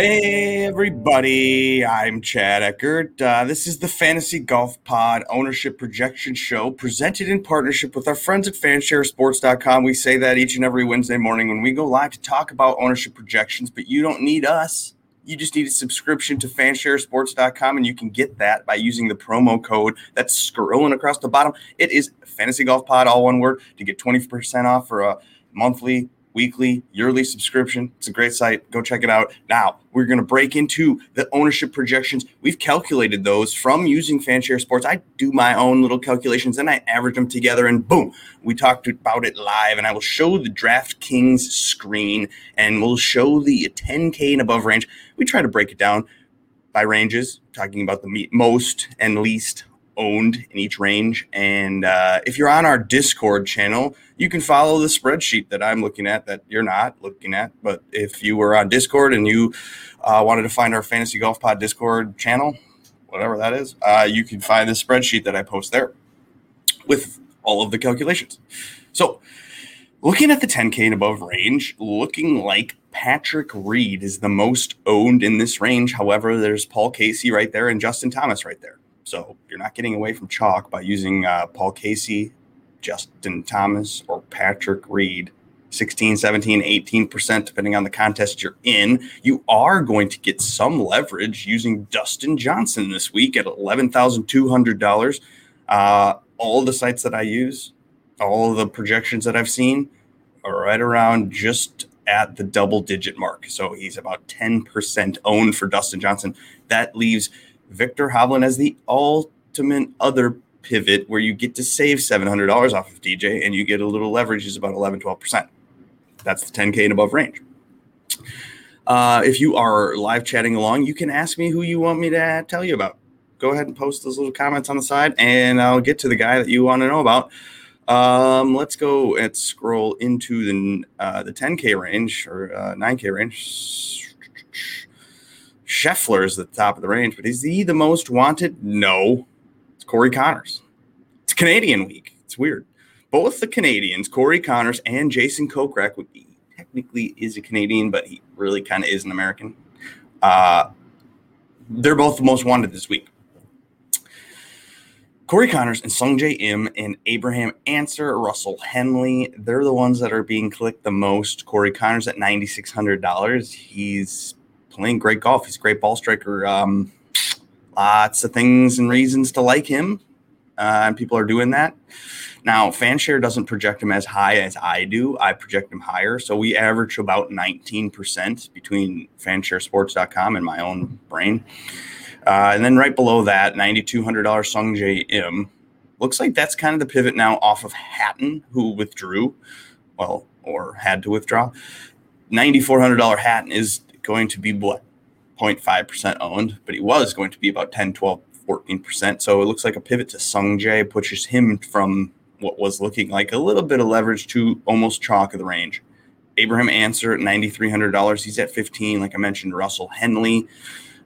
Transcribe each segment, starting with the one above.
Hey, everybody. I'm Chad Eckert. Uh, this is the Fantasy Golf Pod Ownership Projection Show presented in partnership with our friends at fansharesports.com. We say that each and every Wednesday morning when we go live to talk about ownership projections, but you don't need us. You just need a subscription to fansharesports.com, and you can get that by using the promo code that's scrolling across the bottom. It is Fantasy Golf Pod, all one word, to get 20% off for a monthly weekly, yearly subscription. It's a great site. Go check it out. Now, we're going to break into the ownership projections. We've calculated those from using Fanshare Sports. I do my own little calculations and I average them together, and boom, we talked about it live. And I will show the DraftKings screen and we'll show the 10K and above range. We try to break it down by ranges, talking about the most and least owned in each range. And uh, if you're on our Discord channel, you can follow the spreadsheet that I'm looking at that you're not looking at. But if you were on Discord and you uh, wanted to find our Fantasy Golf Pod Discord channel, whatever that is, uh, you can find the spreadsheet that I post there with all of the calculations. So, looking at the 10K and above range, looking like Patrick Reed is the most owned in this range. However, there's Paul Casey right there and Justin Thomas right there. So you're not getting away from chalk by using uh, Paul Casey, Justin Thomas, or Patrick Reed. 16, 17, 18%, depending on the contest you're in. You are going to get some leverage using Dustin Johnson this week at $11,200. Uh, all the sites that I use, all the projections that I've seen are right around just at the double digit mark. So he's about 10% owned for Dustin Johnson. That leaves Viktor Hovland as the ultimate other pivot where you get to save $700 off of DJ and you get a little leverage is about 11, 12%. That's the 10K and above range. Uh, if you are live chatting along, you can ask me who you want me to tell you about. Go ahead and post those little comments on the side, and I'll get to the guy that you want to know about. Um, let's go and scroll into the uh, the 10K range or uh, 9K range. Scheffler is at the top of the range, but is he the most wanted? No. It's Corey Conners. It's Canadian week. It's weird. Both the Canadians, Corey Conners and Jason Kokrak, he technically is a Canadian, but he really kind of is an American. Uh, they're both the most wanted this week. Corey Conners and Sungjae Im and Abraham Ancer, Russell Henley, they're the ones that are being clicked the most. Corey Conners at $9,600. He's playing great golf. He's a great ball striker. Um, lots of things and reasons to like him, uh, and people are doing that. Now, Fanshare doesn't project him as high as I do. I project him higher. So we average about 19% between fansharesports.com and my own brain. Uh, and then right below that, $9,200 Sungjae Im. Looks like that's kind of the pivot now off of Hatton, who withdrew, well, or had to withdraw. $9,400 Hatton is going to be what 0.5% owned, but he was going to be about 10, 12, 14%. So it looks like a pivot to Sungjae pushes him from what was looking like a little bit of leverage to almost chalk of the range. Abraham Ancer at $9,300. He's at 15. Like I mentioned, Russell Henley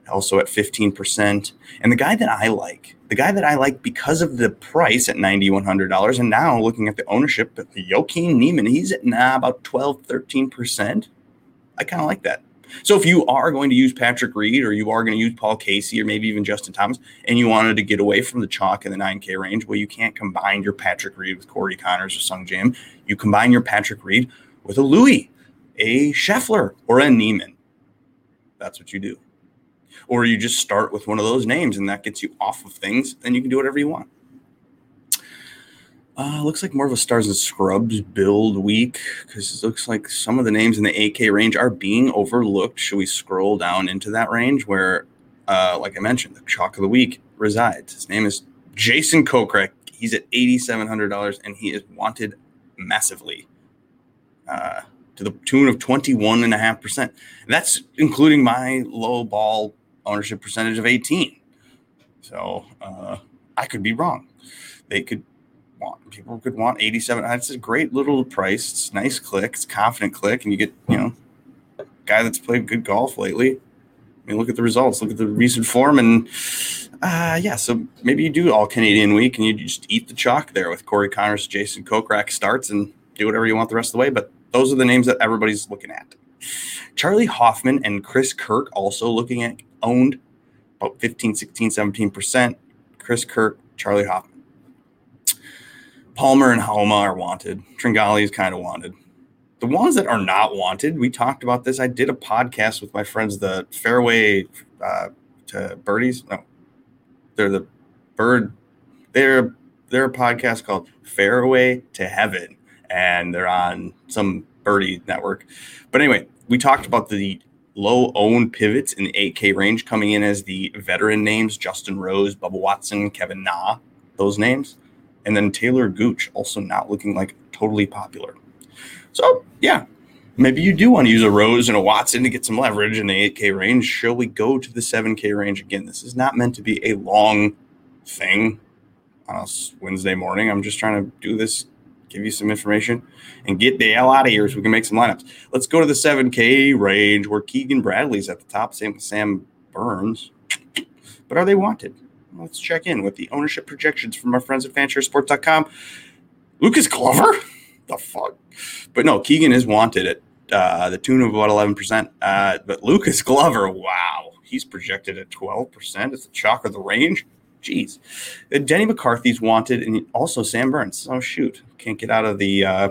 also at 15%. And the guy that I like, the guy that I like because of the price at $9,100. And now looking at the ownership, Joaquin Niemann, he's at now about 12, 13%. I kind of like that. So if you are going to use Patrick Reed or you are going to use Paul Casey or maybe even Justin Thomas and you wanted to get away from the chalk in the 9K range, well, you can't combine your Patrick Reed with Corey Conners or Sungjae Im. You combine your Patrick Reed with a Louis, a Scheffler, or a Niemann. That's what you do. Or you just start with one of those names and that gets you off of things, then you can do whatever you want. Uh, looks like more of a stars and scrubs build week because it looks like some of the names in the 8K range are being overlooked. Should we scroll down into that range where, uh, like I mentioned, the chalk of the week resides? His name is Jason Kokrak. He's at eighty-seven hundred dollars, and he is wanted massively, uh, to the tune of twenty-one and a half percent. That's including my low ball ownership percentage of eighteen. So uh, I could be wrong. They could want. People could want 87. It's a great little price. It's nice click. It's confident click, and you get you know, guy that's played good golf lately. I mean, look at the results. Look at the recent form, and uh, yeah. So maybe you do all Canadian week, and you just eat the chalk there with Corey Conners, Jason Kokrak starts, and do whatever you want the rest of the way. But those are the names that everybody's looking at. Charlie Hoffman and Chris Kirk also looking at owned about 15, 16, 17%. Chris Kirk, Charlie Hoffman. Palmer and Homa are wanted. Tringali is kind of wanted. The ones that are not wanted, we talked about this. I did a podcast with my friends, the Fairway uh, to Birdies. No, they're the Bird. They're they're a podcast called Fairway to Heaven, and they're on some birdie network. But anyway, we talked about the low owned pivots in the 8K range coming in as the veteran names Justin Rose, Bubba Watson, Kevin Na, those names. And then Taylor Gooch also not looking like totally popular. So, yeah, maybe you do want to use a Rose and a Watson to get some leverage in the 8K range. Shall we go to the 7K range again? This is not meant to be a long thing on a Wednesday morning. I'm just trying to do this give you some information, and get the hell out of here so we can make some lineups. Let's go to the 7K range where Keegan Bradley's at the top, same with Sam Burns. But are they wanted? Let's check in with the ownership projections from our friends at fansharesports.com. Lucas Glover? The fuck? But no, Keegan is wanted at uh, the tune of about 11%. Uh, but Lucas Glover, wow, he's projected at 12%. It's the chalk of the range. Jeez. Uh, Denny McCarthy's wanted, and also Sam Burns. Oh, shoot. Can't get out of the. Uh,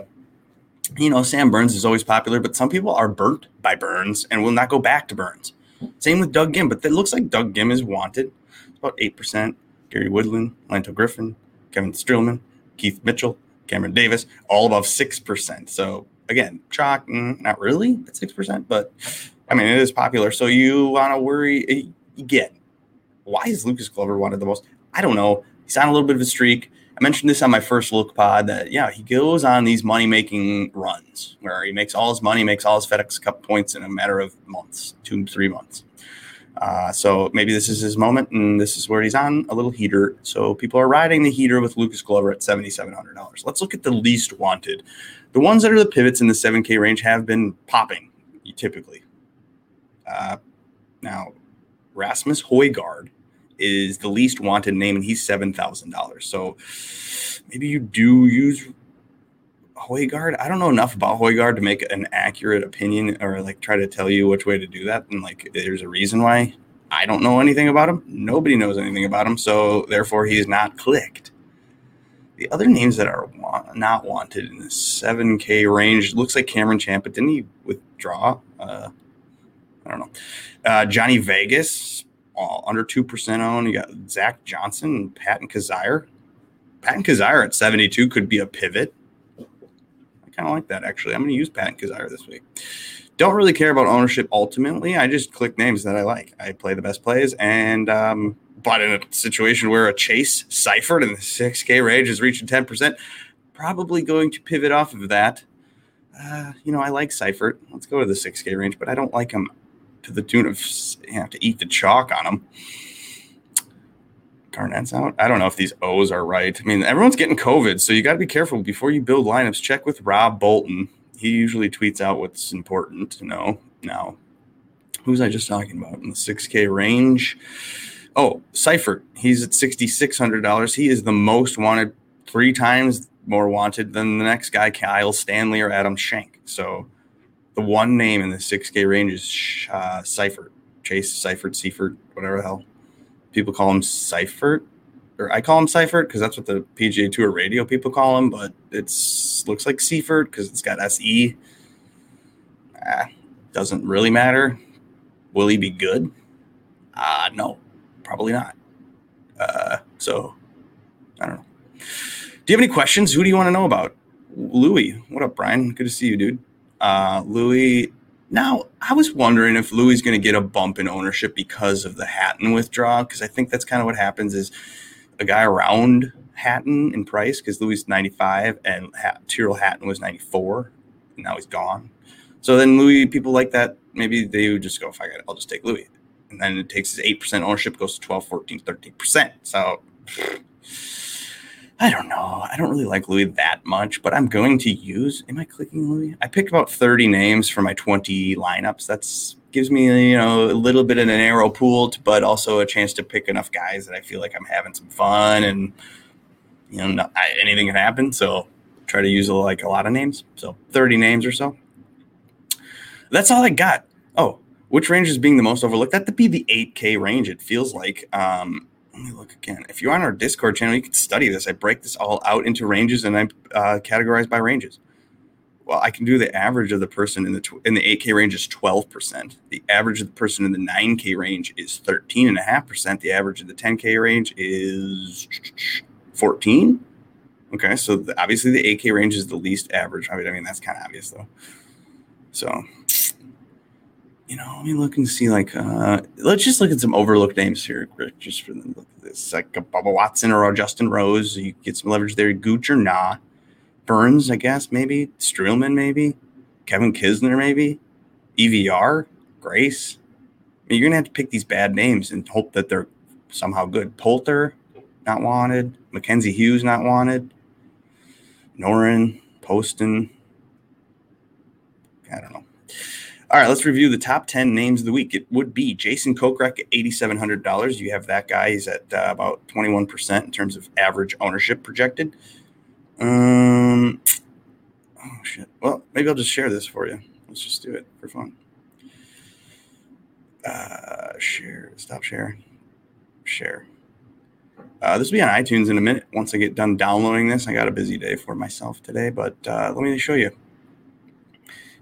you know, Sam Burns is always popular, but some people are burnt by Burns and will not go back to Burns. Same with Doug Ghim, but it looks like Doug Ghim is wanted. About 8%. Gary Woodland, Lanto Griffin, Kevin Streelman, Keith Mitchell, Cameron Davis, all above 6%. So again, chalk, mm, not really at 6%, but I mean, it is popular. So you want to worry, again. why is Lucas Glover wanted the most? I don't know. He's on a little bit of a streak. I mentioned this on my first look pod that yeah, he goes on these money making runs where he makes all his money, makes all his FedEx Cup points in a matter of months, two three months. Uh, so maybe this is his moment, and this is where he's on a little heater. So people are riding the heater with Lucas Glover at seventy seven hundred dollars. Let's look at the least wanted. The ones that are the pivots in the seven K range have been popping typically. Uh, now Rasmus Højgaard is the least wanted name, and he's seven thousand dollars. So maybe you do use Højgaard. I don't know enough about Højgaard to make an accurate opinion or like try to tell you which way to do that. And like, there's a reason why I don't know anything about him. Nobody knows anything about him, so therefore he's not clicked. The other names that are not wanted in the 7K range looks like Cameron Champ, but didn't he withdraw? Uh, I don't know. Uh, Johnny Vegas, under 2% owned. You got Zach Johnson and Patton Kizzire. Patton Kizzire at 72 could be a pivot. Kind of like that, actually. I'm going to use Patton Kizzire this week. Don't really care about ownership ultimately. I just click names that I like. I play the best plays. And, um, but in a situation where a Chase Seiffert in the 6K range is reaching 10%, probably going to pivot off of that. Uh, you know, I like Seiffert. Let's go to the 6K range, but I don't like him to the tune of you have to eat the chalk on them. Garnett's out. I don't know if these O's are right. I mean, everyone's getting COVID, so you got to be careful before you build lineups. Check with Rob Bolton. He usually tweets out what's important to know. Now, who's I just talking about in the 6K range? Oh, Seifert. He's at $6,600. He is the most wanted, three times more wanted than the next guy, Kyle Stanley or Adam Schenk. So the one name in the 6K range is uh, Seiffert, Chase Seifert, Seifert, whatever the hell. People call him Seifert, or I call him Seifert because that's what the PGA Tour radio people call him, but it's looks like Seifert because it's got SE. Ah, doesn't really matter. Will he be good? Uh, no, probably not. Uh, so I don't know. Do you have any questions? Who do you want to know about? Louis, what up, Brian? Good to see you, dude. Uh, Louis. Now, I was wondering if Louis is going to get a bump in ownership because of the Hatton withdrawal, because I think that's kind of what happens is a guy around Hatton in price, because Louis 95 and Tyrrell Hatton was 94, and now he's gone. So then Louis, people like that, maybe they would just go, if I got it, I'll just take Louis. And then it takes his 8% ownership, goes to 12, 14, 13%. So I don't know. I don't really like Louis that much, but I'm going to use. Am I clicking Louis? I picked about 30 names for my 20 lineups. That's gives me you know a little bit of an arrow pool, but also a chance to pick enough guys that I feel like I'm having some fun and you know not, I, anything can happen. So try to use like a lot of names. So 30 names or so. That's all I got. Oh, which range is being the most overlooked? That'd be the 8K range. It feels like. Um, let me look again. If you're on our Discord channel, you can study this. I break this all out into ranges and I uh, categorize by ranges. Well, I can do the average of the person in the tw- in the 8K range is 12%. The average of the person in the 9K range is 13.5%. The average of the 10K range is 14. Okay, so the, obviously the 8K range is the least average. I mean, I mean that's kind of obvious though. So, you know, let me look and see. Like, uh, let's just look at some overlooked names here, Rick. Just for them, look at this, like a Bubba Watson or Justin Rose. You get some leverage there. Gooch or nah. Burns, I guess maybe Streelman, maybe Kevin Kisner, maybe EVR, Grace. I mean, you're gonna have to pick these bad names and hope that they're somehow good. Poulter, not wanted. Mackenzie Hughes, not wanted. Noren, Poston. I don't know. All right, let's review the top 10 names of the week. It would be Jason Kokrak at $8,700. You have that guy. He's at uh, about 21% in terms of average ownership projected. Um, oh, shit. Well, maybe I'll just share this for you. Let's just do it for fun. Uh, share, stop share, share. Uh, this will be on iTunes in a minute. Once I get done downloading this, I got a busy day for myself today, but uh, let me show you.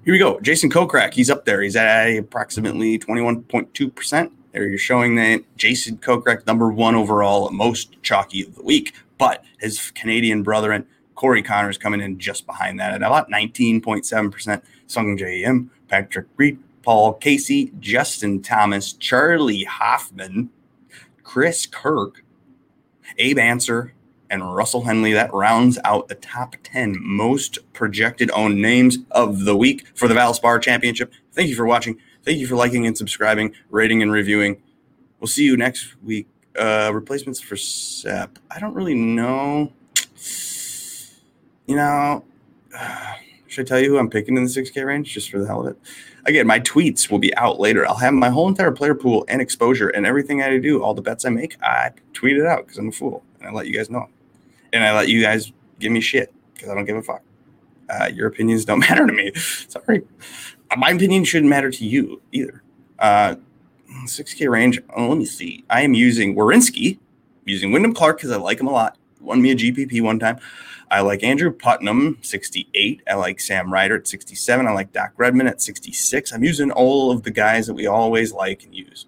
Here we go. Jason Kokrak, he's up there. He's at approximately 21.2%. There you're showing that Jason Kokrak, number one overall, most chalky of the week, but his Canadian brethren, Corey Conners, coming in just behind that at about 19.7%. Sungjae Im, Patrick Reed, Paul Casey, Justin Thomas, Charlie Hoffman, Chris Kirk, Abe Ancer, and Russell Henley. That rounds out the top 10 most projected owned names of the week for the Valspar Championship. Thank you for watching. Thank you for liking and subscribing, rating and reviewing. We'll see you next week. Uh, replacements for Sep. I don't really know. You know, should I tell you who I'm picking in the 6K range just for the hell of it? Again, my tweets will be out later. I'll have my whole entire player pool and exposure and everything I do, all the bets I make, I tweet it out because I'm a fool and I let you guys know. And I let you guys give me shit because I don't give a fuck. Uh, your opinions don't matter to me. Sorry. My opinion shouldn't matter to you either. Uh, 6K range. Oh, let me see. I am using Werenski, using Wyndham Clark because I like him a lot. Won me a GPP one time. I like Andrew Putnam, 68. I like Sam Ryder at 67. I like Doc Redman at 66. I'm using all of the guys that we always like and use.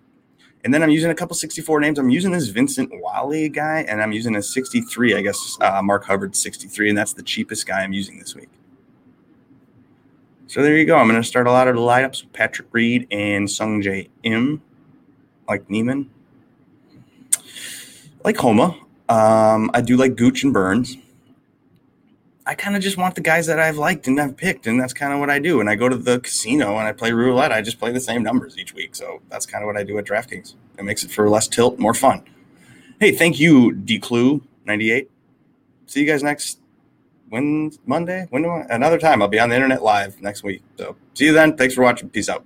And then I'm using a couple 64 names. I'm using this Vincent Whaley guy, and I'm using a 63, I guess, uh, Mark Hubbard 63, and that's the cheapest guy I'm using this week. So there you go. I'm going to start a lot of the lineups with Patrick Reed and Sungjae Im, like Niemann. like Homa. Um, I do like Gooch and Burns. I kind of just want the guys that I've liked and I've picked, and that's kind of what I do. And I go to the casino and I play roulette. I just play the same numbers each week, so that's kind of what I do at DraftKings. It makes it for less tilt, more fun. Hey, thank you, Declue ninety eight. See you guys next when Monday. When another time? I'll be on the internet live next week. So see you then. Thanks for watching. Peace out.